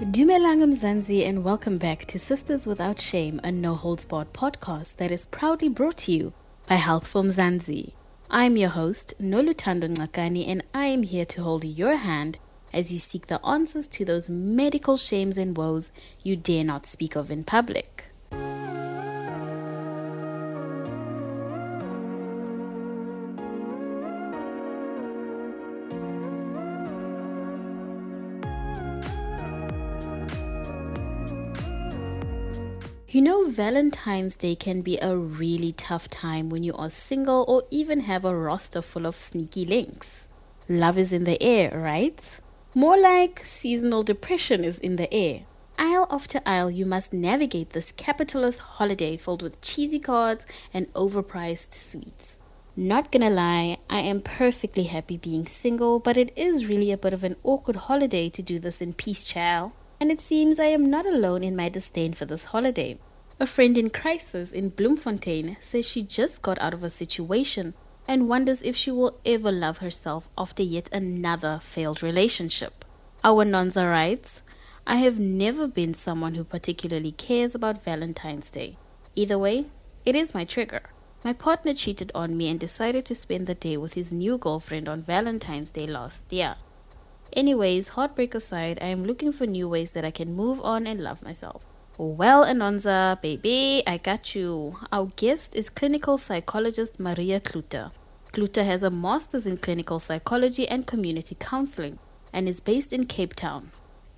Dumelang Mzansi and welcome back to Sisters Without Shame, a no holds barred podcast that is proudly brought to you by Health for Mzansi. I'm your host, Noluthando Ngcakani, and I am here to hold your hand as you seek the answers to those medical shames and woes you dare not speak of in public. You know, Valentine's Day can be a really tough time when you are single or even have a roster full of sneaky links. Love is in the air, right? More like seasonal depression is in the air. Aisle after aisle, you must navigate this capitalist holiday filled with cheesy cards and overpriced sweets. Not gonna lie, I am perfectly happy being single, but it is really a bit of an awkward holiday to do this in peace, child and it seems I am not alone in my disdain for this holiday. A friend in crisis in Bloemfontein says she just got out of a situation and wonders if she will ever love herself after yet another failed relationship. Our Nonza writes, I have never been someone who particularly cares about Valentine's Day. Either way, it is my trigger. My partner cheated on me and decided to spend the day with his new girlfriend on Valentine's Day last year. Anyways, heartbreak aside, I am looking for new ways that I can move on and love myself. Well, Anonza, baby, I got you. Our guest is clinical psychologist Maria Kluter. Kluter has a master's in clinical psychology and community counseling and is based in Cape Town.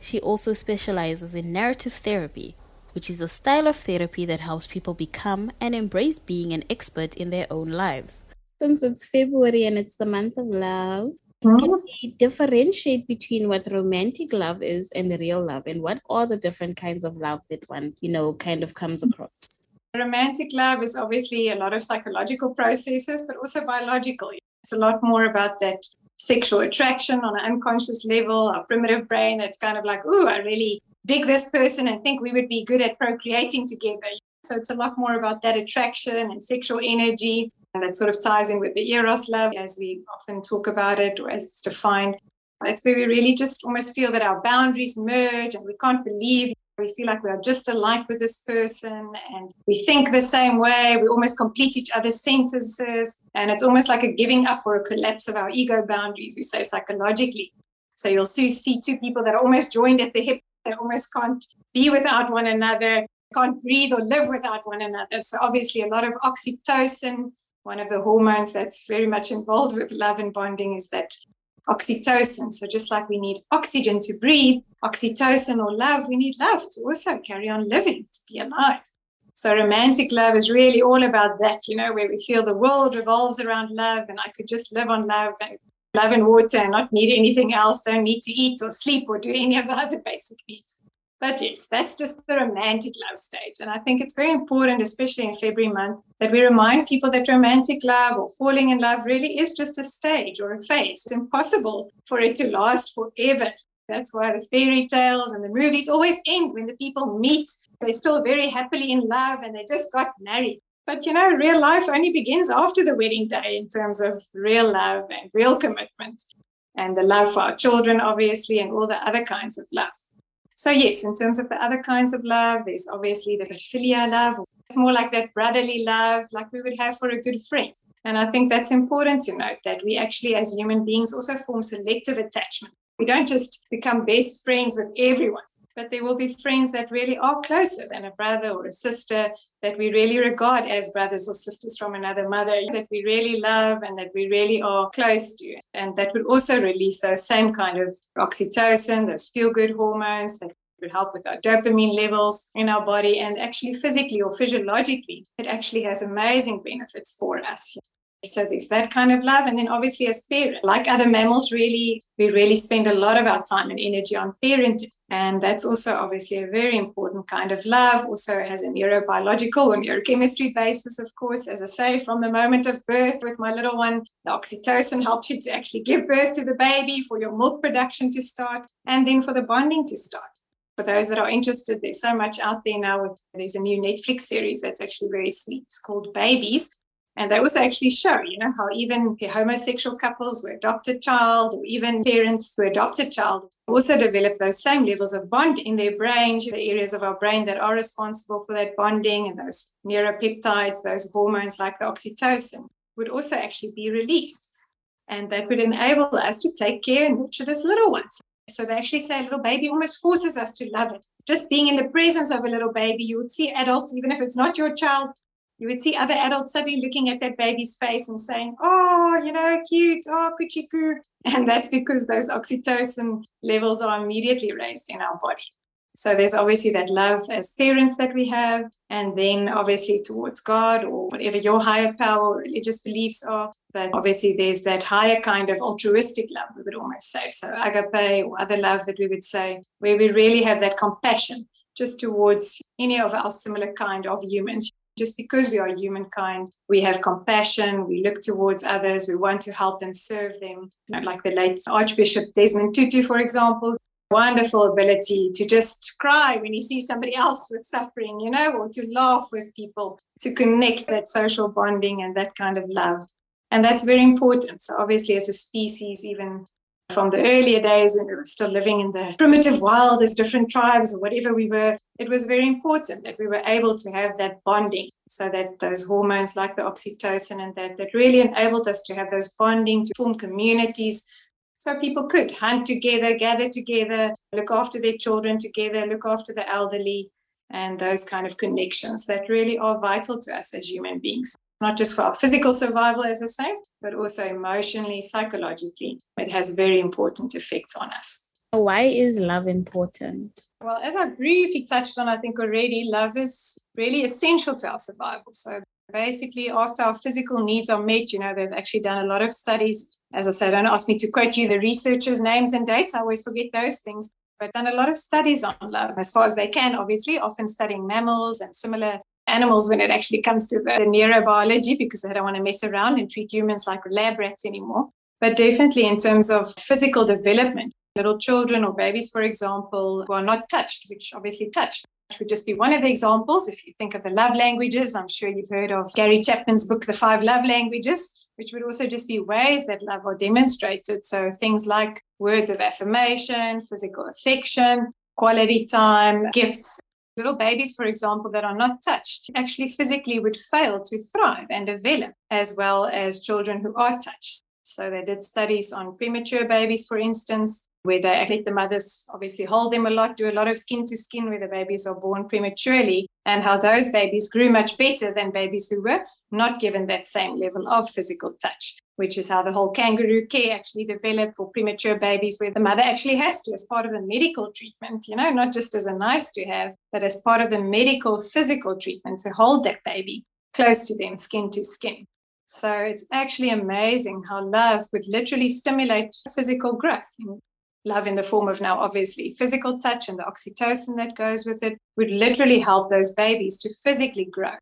She also specializes in narrative therapy, which is a style of therapy that helps people become and embrace being an expert in their own lives. Since it's February and it's the month of love, can we differentiate between what romantic love is and real love? And what are the different kinds of love that one you know kind of comes across? Romantic love is obviously a lot of psychological processes but also biological. It's a lot more about that sexual attraction on an unconscious level our primitive brain that's kind of like oh i really dig this person and think we would be good at procreating together so it's a lot more about that attraction and sexual energy and that sort of ties in with the Eros love, as we often talk about it, or as it's defined. It's where we really just almost feel that our boundaries merge and we can't believe we feel like we are just alike with this person and we think the same way. We almost complete each other's sentences. And it's almost like a giving up or a collapse of our ego boundaries, we say psychologically. So you'll soon see two people that are almost joined at the hip, they almost can't be without one another, can't breathe or live without one another. So obviously a lot of oxytocin one of the hormones that's very much involved with love and bonding is that oxytocin. So just like we need oxygen to breathe, oxytocin or love, we need love to also carry on living, to be alive. So romantic love is really all about that, you know, where we feel the world revolves around love and I could just live on love and love and water and not need anything else, don't need to eat or sleep or do any of the other basic needs. But yes, that's just the romantic love stage. And I think it's very important, especially in February month, that we remind people that romantic love or falling in love really is just a stage or a phase. It's impossible for it to last forever. That's why the fairy tales and the movies always end when the people meet. They're still very happily in love and they just got married. But you know, real life only begins after the wedding day in terms of real love and real commitment and the love for our children, obviously, and all the other kinds of love. So, yes, in terms of the other kinds of love, there's obviously the philia love. It's more like that brotherly love, like we would have for a good friend. And I think that's important to note that we actually, as human beings, also form selective attachment. We don't just become best friends with everyone, but there will be friends that really are closer than a brother or a sister that we really regard as brothers or sisters from another mother, that we really love and that we really are close to. And that would also release those same kind of oxytocin, those feel good hormones that would help with our dopamine levels in our body and actually physically or physiologically it actually has amazing benefits for us so there's that kind of love and then obviously as parents like other mammals really we really spend a lot of our time and energy on parenting and that's also obviously a very important kind of love also has a neurobiological or neurochemistry basis of course as i say from the moment of birth with my little one the oxytocin helps you to actually give birth to the baby for your milk production to start and then for the bonding to start for those that are interested, there's so much out there now. With, there's a new Netflix series that's actually very sweet. It's called Babies. And they also actually show, you know, how even homosexual couples who adopt a child or even parents who adopt a child also develop those same levels of bond in their brain, the areas of our brain that are responsible for that bonding and those neuropeptides, those hormones like the oxytocin would also actually be released. And that would enable us to take care and nurture this little ones. So they actually say a little baby almost forces us to love it. Just being in the presence of a little baby, you would see adults, even if it's not your child, you would see other adults suddenly looking at that baby's face and saying, Oh, you know, cute, oh, kuchiku. And that's because those oxytocin levels are immediately raised in our body. So there's obviously that love as parents that we have, and then obviously towards God or whatever your higher power or religious beliefs are. But obviously there's that higher kind of altruistic love, we would almost say. So agape or other love that we would say, where we really have that compassion just towards any of our similar kind of humans. Just because we are humankind, we have compassion, we look towards others, we want to help and serve them. You know, like the late Archbishop Desmond Tutu, for example, wonderful ability to just cry when you see somebody else with suffering, you know, or to laugh with people, to connect that social bonding and that kind of love. And that's very important. So, obviously, as a species, even from the earlier days when we were still living in the primitive wild as different tribes or whatever we were, it was very important that we were able to have that bonding so that those hormones like the oxytocin and that, that really enabled us to have those bonding to form communities so people could hunt together, gather together, look after their children together, look after the elderly, and those kind of connections that really are vital to us as human beings. Not just for our physical survival, as I say, but also emotionally, psychologically. It has very important effects on us. Why is love important? Well, as I briefly touched on, I think already, love is really essential to our survival. So basically, after our physical needs are met, you know, they've actually done a lot of studies as I said, don't ask me to quote you the researchers' names and dates. I always forget those things. But done a lot of studies on love as far as they can, obviously, often studying mammals and similar animals when it actually comes to the neurobiology because I don't want to mess around and treat humans like lab rats anymore. But definitely in terms of physical development, little children or babies, for example, who are not touched, which obviously touched would just be one of the examples. If you think of the love languages, I'm sure you've heard of Gary Chapman's book, The Five Love Languages, which would also just be ways that love are demonstrated. So things like words of affirmation, physical affection, quality time, gifts. Little babies, for example, that are not touched actually physically would fail to thrive and develop, as well as children who are touched. So they did studies on premature babies, for instance, where they let the mothers obviously hold them a lot, do a lot of skin to skin where the babies are born prematurely, and how those babies grew much better than babies who were not given that same level of physical touch, which is how the whole kangaroo care actually developed for premature babies, where the mother actually has to, as part of a medical treatment, you know, not just as a nice to have, but as part of the medical physical treatment to hold that baby close to them, skin to skin. So it's actually amazing how love would literally stimulate physical growth love in the form of now obviously physical touch and the oxytocin that goes with it would literally help those babies to physically grow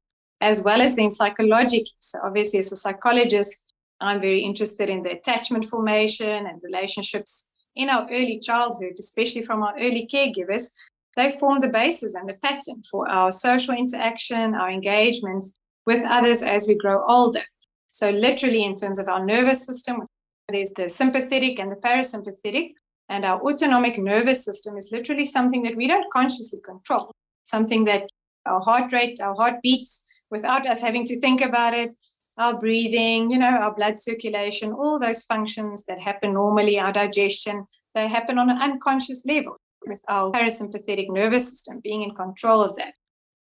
as well as then psychologically so obviously as a psychologist i'm very interested in the attachment formation and relationships in our early childhood especially from our early caregivers. They form the basis and the pattern for our social interaction our engagements with others as we grow older. So literally in terms of our nervous system there's the sympathetic and the parasympathetic and our autonomic nervous system is literally something that we don't consciously control, something that our heart rate, our heart beats without us having to think about it, our breathing, you know, our blood circulation, all those functions that happen normally, our digestion, they happen on an unconscious level with our parasympathetic nervous system being in control of that.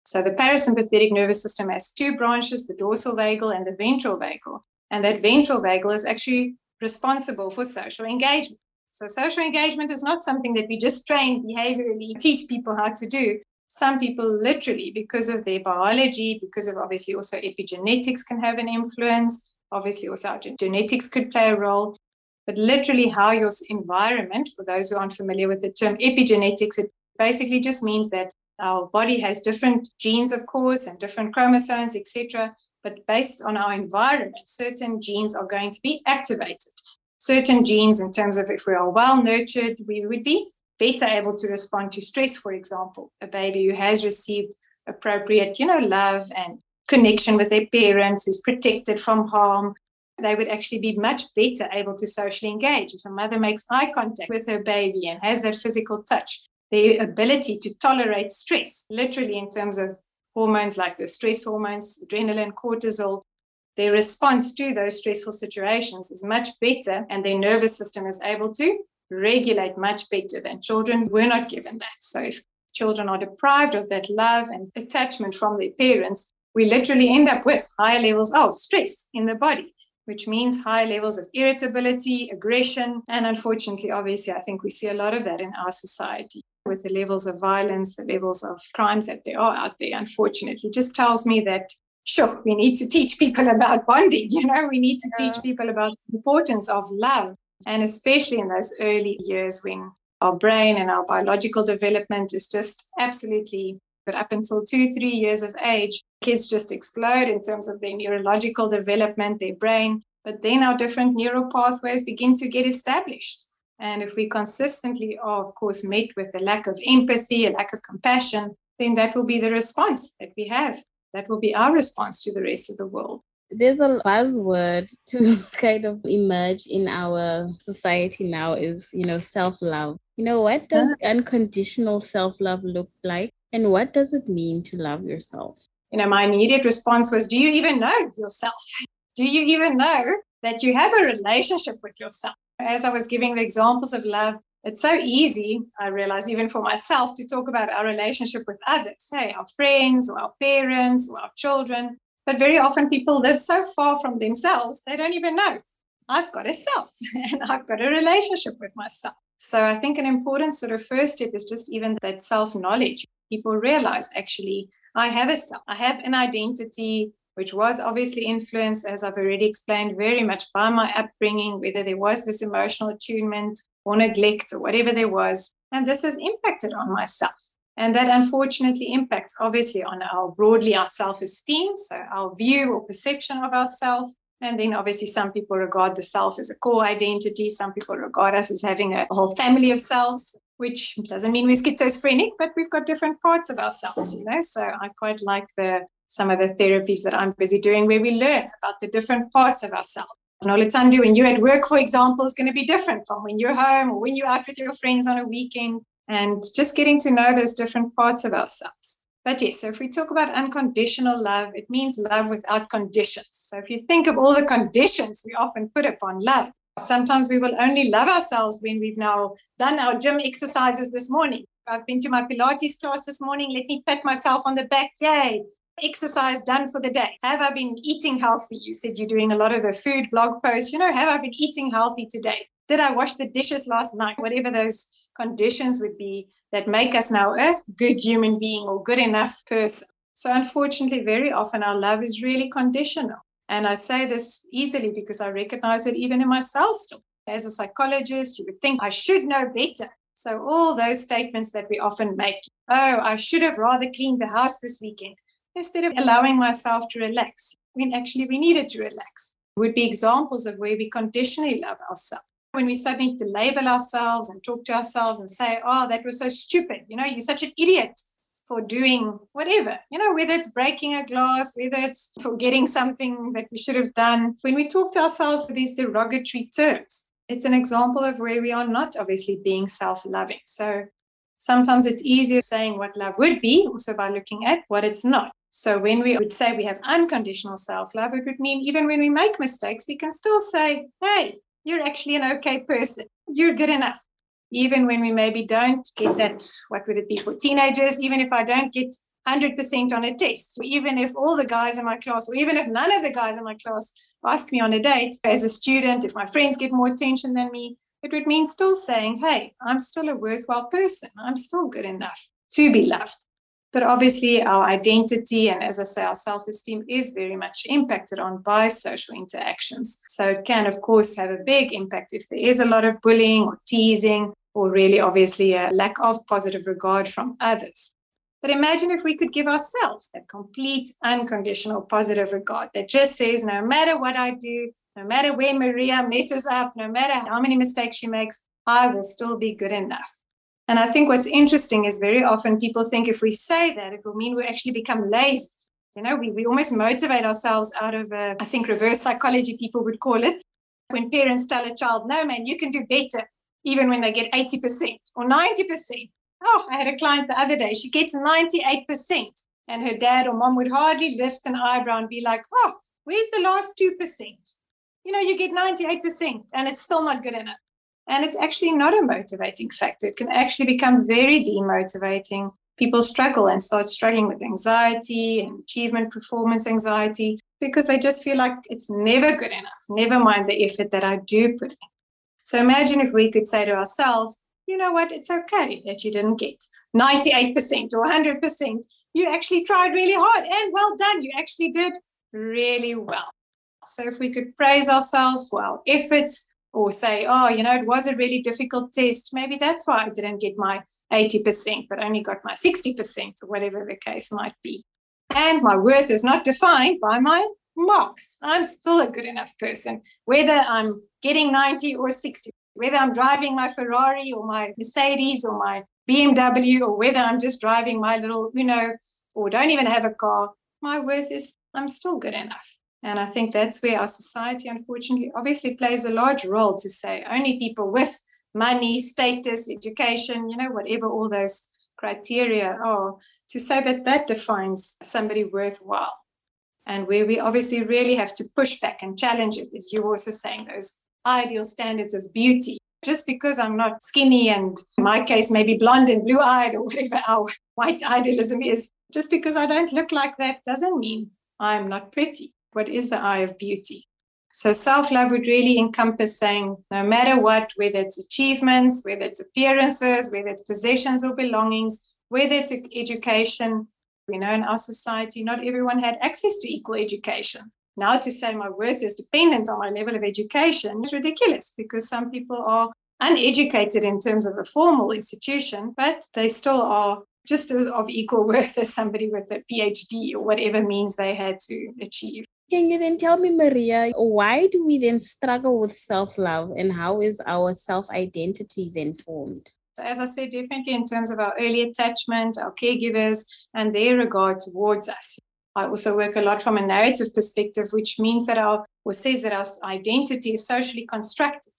So the parasympathetic nervous system has two branches, the dorsal vagal and the ventral vagal. And that ventral vagal is actually responsible for social engagement. So social engagement is not something that we just train behaviorally, teach people how to do. Some people literally, because of their biology, because of obviously also epigenetics can have an influence. Obviously also our genetics could play a role. But literally how your environment, for those who aren't familiar with the term epigenetics, it basically just means that our body has different genes, of course, and different chromosomes, etc. But based on our environment, certain genes are going to be activated certain genes in terms of if we are well nurtured, we would be better able to respond to stress, for example. A baby who has received appropriate, you know, love and connection with their parents, who's protected from harm, they would actually be much better able to socially engage. If a mother makes eye contact with her baby and has that physical touch, their ability to tolerate stress, literally in terms of hormones like the stress hormones, adrenaline, cortisol, their response to those stressful situations is much better and their nervous system is able to regulate much better than children We're not given that. So if children are deprived of that love and attachment from their parents, we literally end up with higher levels of stress in the body, which means high levels of irritability, aggression, and unfortunately, obviously, I think we see a lot of that in our society with the levels of violence, the levels of crimes that there are out there, unfortunately, just tells me that sure, we need to teach people about bonding. You know, we need to teach people about the importance of love. And especially in those early years when our brain and our biological development is just absolutely, but up until two, three years of age, kids just explode in terms of their neurological development, their brain. But then our different neural pathways begin to get established. And if we consistently are, of course, met with a lack of empathy, a lack of compassion, then that will be the response that we have. That will be our response to the rest of the world. There's a buzzword to kind of emerge in our society now is, you know, self love. You know, what does uh-huh. unconditional self love look like? And what does it mean to love yourself? You know, my immediate response was, Do you even know yourself? Do you even know that you have a relationship with yourself? As I was giving the examples of love, it's so easy, I realize, even for myself, to talk about our relationship with others, say our friends or our parents or our children. But very often people live so far from themselves, they don't even know. I've got a self and I've got a relationship with myself. So I think an important sort of first step is just even that self knowledge. People realize actually, I have a self, I have an identity, which was obviously influenced, as I've already explained, very much by my upbringing, whether there was this emotional attunement or neglect or whatever there was. And this has impacted on myself. And that unfortunately impacts obviously on our broadly our self-esteem, so our view or perception of ourselves. And then obviously some people regard the self as a core identity. Some people regard us as having a whole family of selves, which doesn't mean we're schizophrenic, but we've got different parts of ourselves, you know. So I quite like the some of the therapies that I'm busy doing where we learn about the different parts of ourselves. Noluthando, when you're at work, for example, is going to be different from when you're home or when you're out with your friends on a weekend, and just getting to know those different parts of ourselves. But yes, so if we talk about unconditional love, it means love without conditions. So if you think of all the conditions we often put upon love, sometimes we will only love ourselves when we've now done our gym exercises this morning. I've been to my Pilates class this morning. Let me pat myself on the back. Yay exercise done for the day? Have I been eating healthy? You said you're doing a lot of the food blog posts. You know, have I been eating healthy today? Did I wash the dishes last night? Whatever those conditions would be that make us now a good human being or good enough person. So, unfortunately, very often our love is really conditional. And I say this easily because I recognize it even in myself still. As a psychologist, you would think I should know better. So, all those statements that we often make oh, I should have rather cleaned the house this weekend instead of allowing myself to relax when actually we needed to relax would be examples of where we conditionally love ourselves. When we suddenly label ourselves and talk to ourselves and say, oh, that was so stupid. You know, you're such an idiot for doing whatever, you know, whether it's breaking a glass, whether it's forgetting something that we should have done. When we talk to ourselves with these derogatory terms, it's an example of where we are not obviously being self loving. So sometimes it's easier saying what love would be, also by looking at what it's not. So when we would say we have unconditional self love, it would mean even when we make mistakes, we can still say, hey, you're actually an okay person. You're good enough. Even when we maybe don't get that, what would it be for teenagers? Even if I don't get 100% on a test, even if all the guys in my class, or even if none of the guys in my class ask me on a date as a student, if my friends get more attention than me, it would mean still saying, hey, I'm still a worthwhile person. I'm still good enough to be loved. But obviously, our identity and, as I say, our self esteem is very much impacted on by social interactions. So it can, of course, have a big impact if there is a lot of bullying or teasing, or really, obviously, a lack of positive regard from others. But imagine if we could give ourselves that complete, unconditional positive regard that just says, no matter what I do, no matter where Maria messes up, no matter how many mistakes she makes, I will still be good enough. And I think what's interesting is very often people think if we say that, it will mean we actually become lazy. You know, we, we almost motivate ourselves out of, a, I think, reverse psychology, people would call it. When parents tell a child, no, man, you can do better, even when they get 80% or 90%. Oh, I had a client the other day, she gets 98%. And her dad or mom would hardly lift an eyebrow and be like, oh, where's the last 2%? You know, you get 98% and it's still not good enough. And it's actually not a motivating factor. It can actually become very demotivating. People struggle and start struggling with anxiety and achievement performance anxiety because they just feel like it's never good enough, never mind the effort that I do put in. So imagine if we could say to ourselves, you know what, it's okay that you didn't get 98% or 100%. You actually tried really hard and well done. You actually did really well. So if we could praise ourselves for our efforts or say, oh, you know, it was a really difficult test. Maybe that's why I didn't get my 80%, but only got my 60% or whatever the case might be. And my worth is not defined by my marks. I'm still a good enough person, whether I'm getting 90 or 60 whether I'm driving my Ferrari or my Mercedes or my BMW or whether I'm just driving my little, you know, or don't even have a car, my worth is I'm still good enough. And I think that's where our society, unfortunately, obviously plays a large role to say only people with money, status, education, you know, whatever all those criteria are, to say that that defines somebody worthwhile. And where we obviously really have to push back and challenge it, as you're also saying, those ideal standards of beauty. Just because I'm not skinny and in my case, maybe blonde and blue eyed or whatever our white idealism is, just because I don't look like that doesn't mean I'm not pretty. What is the eye of beauty? So self love would really encompass saying no matter what, whether it's achievements, whether it's appearances, whether it's possessions or belongings, whether it's education, you know, in our society, not everyone had access to equal education. Now to say my worth is dependent on my level of education is ridiculous because some people are uneducated in terms of a formal institution, but they still are just of equal worth as somebody with a PhD or whatever means they had to achieve. Can you then tell me, Maria, why do we then struggle with self love and how is our self identity then formed? As I said, definitely in terms of our early attachment, our caregivers, and their regard towards us. I also work a lot from a narrative perspective, which means that our, or says that our identity is socially constructed.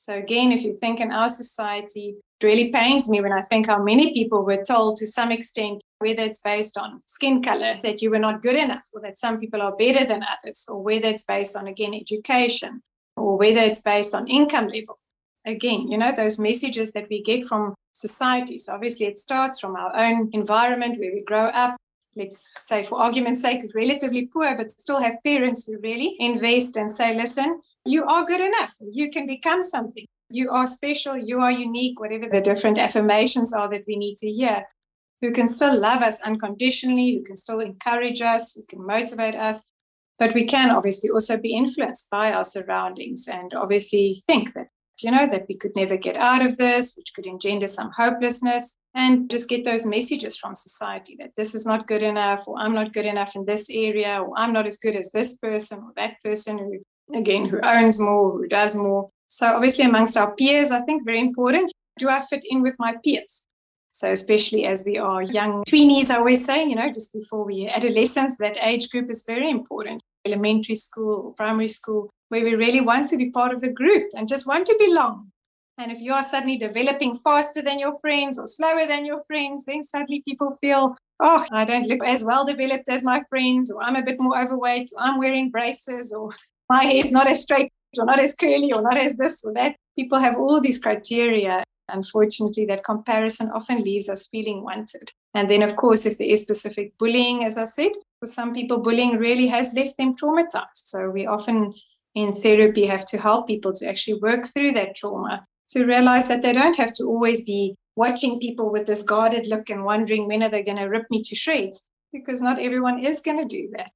So, again, if you think in our society, it really pains me when I think how many people were told to some extent, whether it's based on skin color, that you were not good enough, or that some people are better than others, or whether it's based on, again, education, or whether it's based on income level. Again, you know, those messages that we get from society. So, obviously, it starts from our own environment where we grow up, let's say for argument's sake, relatively poor, but still have parents who really invest and say, listen, you are good enough. You can become something. You are special. You are unique, whatever the different affirmations are that we need to hear. Who can still love us unconditionally, who can still encourage us, who can motivate us. But we can obviously also be influenced by our surroundings and obviously think that, you know, that we could never get out of this, which could engender some hopelessness and just get those messages from society that this is not good enough, or I'm not good enough in this area, or I'm not as good as this person or that person who, again, who owns more, who does more. So, obviously, amongst our peers, I think very important do I fit in with my peers? So, especially as we are young tweenies, I always say, you know, just before we adolescents, that age group is very important. Elementary school primary school, where we really want to be part of the group and just want to belong. And if you are suddenly developing faster than your friends or slower than your friends, then suddenly people feel, oh, I don't look as well developed as my friends, or I'm a bit more overweight, or I'm wearing braces, or my hair is not as straight, or not as curly, or not as this or that. People have all these criteria. Unfortunately, that comparison often leaves us feeling wanted. And then, of course, if there is specific bullying, as I said, for some people, bullying really has left them traumatized. So we often in therapy have to help people to actually work through that trauma to realize that they don't have to always be watching people with this guarded look and wondering when are they going to rip me to shreds because not everyone is going to do that.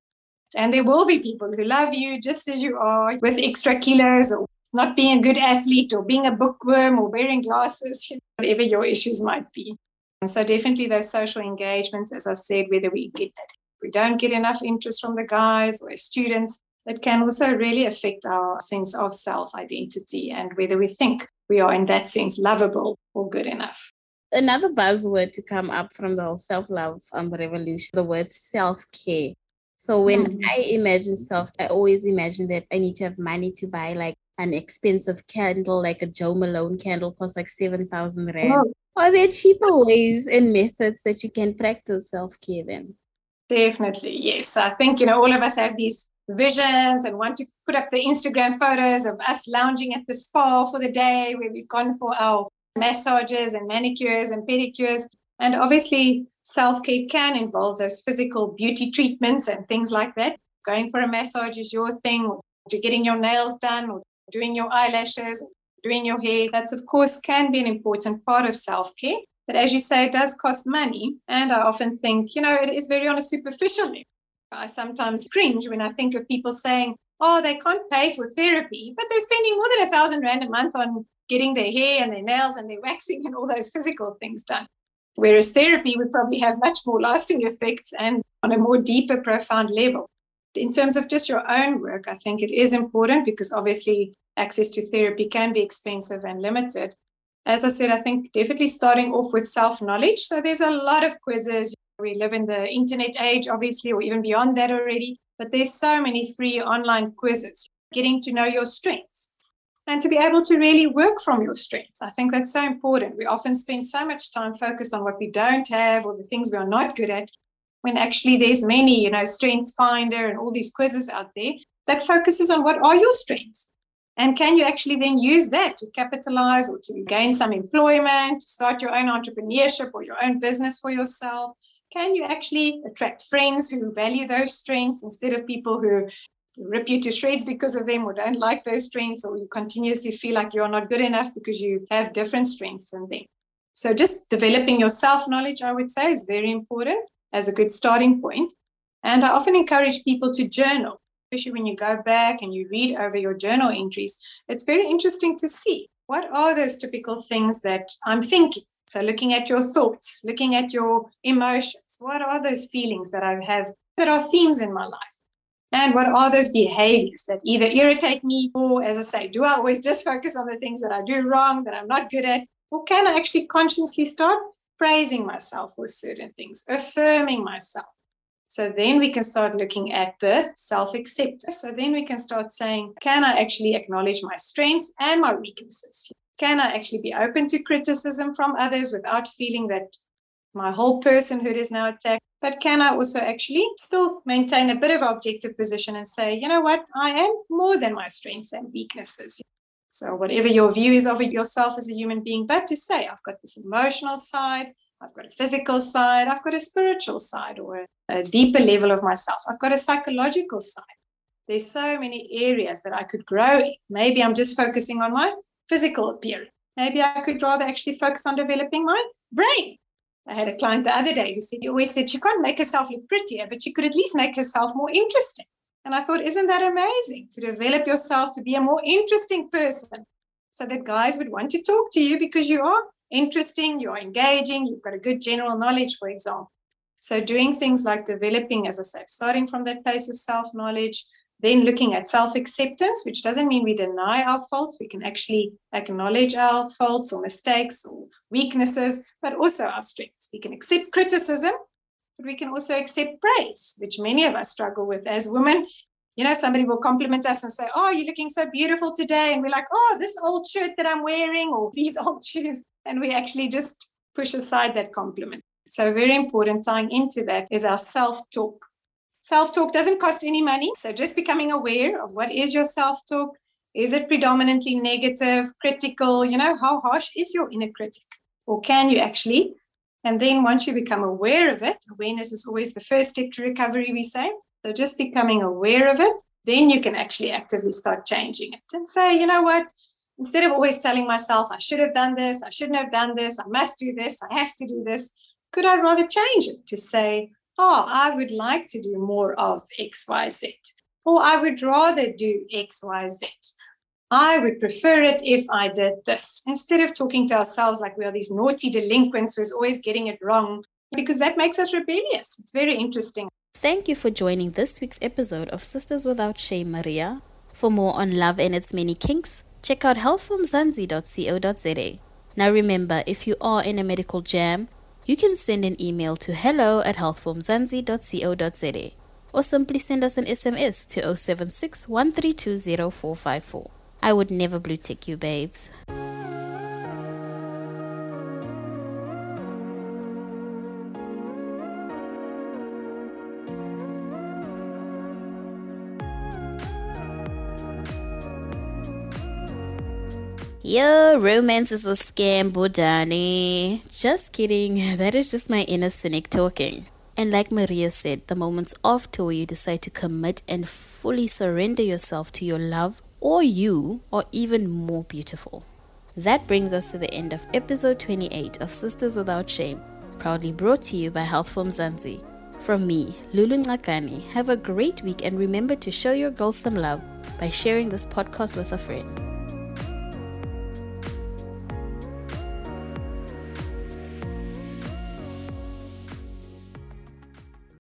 And there will be people who love you just as you are with extra kilos or not being a good athlete or being a bookworm or wearing glasses whatever your issues might be. And so definitely those social engagements as i said whether we get that if we don't get enough interest from the guys or students that can also really affect our sense of self identity and whether we think we are, in that sense, lovable or good enough. Another buzzword to come up from the whole self love um, revolution, the word self care. So when mm-hmm. I imagine self, I always imagine that I need to have money to buy like an expensive candle, like a Joe Malone candle, costs like seven thousand rand. Oh. Are there cheaper ways and methods that you can practice self care then? Definitely, yes. I think you know all of us have these visions and want to put up the Instagram photos of us lounging at the spa for the day where we've gone for our massages and manicures and pedicures. And obviously, self care can involve those physical beauty treatments and things like that. Going for a massage is your thing, or getting your nails done, or doing your eyelashes, doing your hair. That's, of course, can be an important part of self care. But as you say, it does cost money. And I often think, you know, it is very on a superficial level. I sometimes cringe when I think of people saying, oh, they can't pay for therapy, but they're spending more than a thousand rand a month on getting their hair and their nails and their waxing and all those physical things done. Whereas therapy would probably have much more lasting effects and on a more deeper, profound level. In terms of just your own work, I think it is important because obviously access to therapy can be expensive and limited. As I said, I think definitely starting off with self knowledge. So there's a lot of quizzes. We live in the internet age, obviously, or even beyond that already. But there's so many free online quizzes. Getting to know your strengths and to be able to really work from your strengths. I think that's so important. We often spend so much time focused on what we don't have or the things we are not good at, when actually there's many, you know, Strengths Finder and all these quizzes out there that focuses on what are your strengths. And can you actually then use that to capitalize or to gain some employment, to start your own entrepreneurship or your own business for yourself? Can you actually attract friends who value those strengths instead of people who rip you to shreds because of them or don't like those strengths or you continuously feel like you're not good enough because you have different strengths than them. So just developing your self-knowledge, I would say, is very important as a good starting point. And I often encourage people to journal, especially when you go back and you read over your journal entries. It's very interesting to see what are those typical things that I'm thinking. So looking at your thoughts, looking at your emotions, what are those feelings that I have that are themes in my life? And what are those behaviors that either irritate me or, as I say, do I always just focus on the things that I do wrong, that I'm not good at? Or can I actually consciously start praising myself for certain things, affirming myself? So then we can start looking at the self acceptance. So then we can start saying, can I actually acknowledge my strengths and my weaknesses? Can I actually be open to criticism from others without feeling that my whole personhood is now attacked? But can I also actually still maintain a bit of objective position and say, you know what, I am more than my strengths and weaknesses. So, whatever your view is of yourself as a human being, but to say, I've got this emotional side, I've got a physical side, I've got a spiritual side, or a, a deeper level of myself, I've got a psychological side. There's so many areas that I could grow in. Maybe I'm just focusing on my physical appearance. Maybe I could rather actually focus on developing my brain I had a client the other day who said, "You always said she can't make herself look prettier, but she could at least make herself more interesting. And I thought, isn't that amazing to develop yourself to be a more interesting person so that guys would want to talk to you because you are interesting, you are engaging, you've got a good general knowledge, for example. So, doing things like developing, as I said, starting from that place of self knowledge, then looking at self acceptance, which doesn't mean we deny our faults. We can actually acknowledge our faults or mistakes or weaknesses, but also our strengths. We can accept criticism, but we can also accept praise, which many of us struggle with as women. You know, somebody will compliment us and say, Oh, you're looking so beautiful today. And we're like, Oh, this old shirt that I'm wearing, or these old shoes. And we actually just push aside that compliment. So, very important tying into that is our self talk Self talk doesn't cost any money. So just becoming aware of what is your self talk. Is it predominantly negative, critical? You know, how harsh is your inner critic? Or can you actually? And then once you become aware of it, awareness is always the first step to recovery, we say. So just becoming aware of it, then you can actually actively start changing it and say, you know what? Instead of always telling myself, I should have done this, I shouldn't have done this, I must do this, I have to do this, could I rather change it to say, oh, I would like to do more of XYZ, or I would rather do XYZ. I would prefer it if I did this, instead of talking to ourselves like we are these naughty delinquents who's always getting it wrong, because that makes us rebellious. It's very interesting. Thank you for joining this week's episode of Sisters Without Shame, Maria. For more on love and its many kinks, check out healthformzansi.co.za. Now remember, if you are in a medical jam, you can send an email to hello at healthformzansi.co.za. or simply send us an SMS to 076 1320454. I would never blue tick you, babes. Yo, romance is a scam, Budani. Just kidding. That is just my inner cynic talking. And like Maria said, the moments after where you decide to commit and fully surrender yourself to your love or you are even more beautiful. That brings us to the end of episode 28 of Sisters Without Shame, proudly brought to you by Health for Mzansi. From me, Lulu Ngcakani, have a great week and remember to show your girls some love by sharing this podcast with a friend.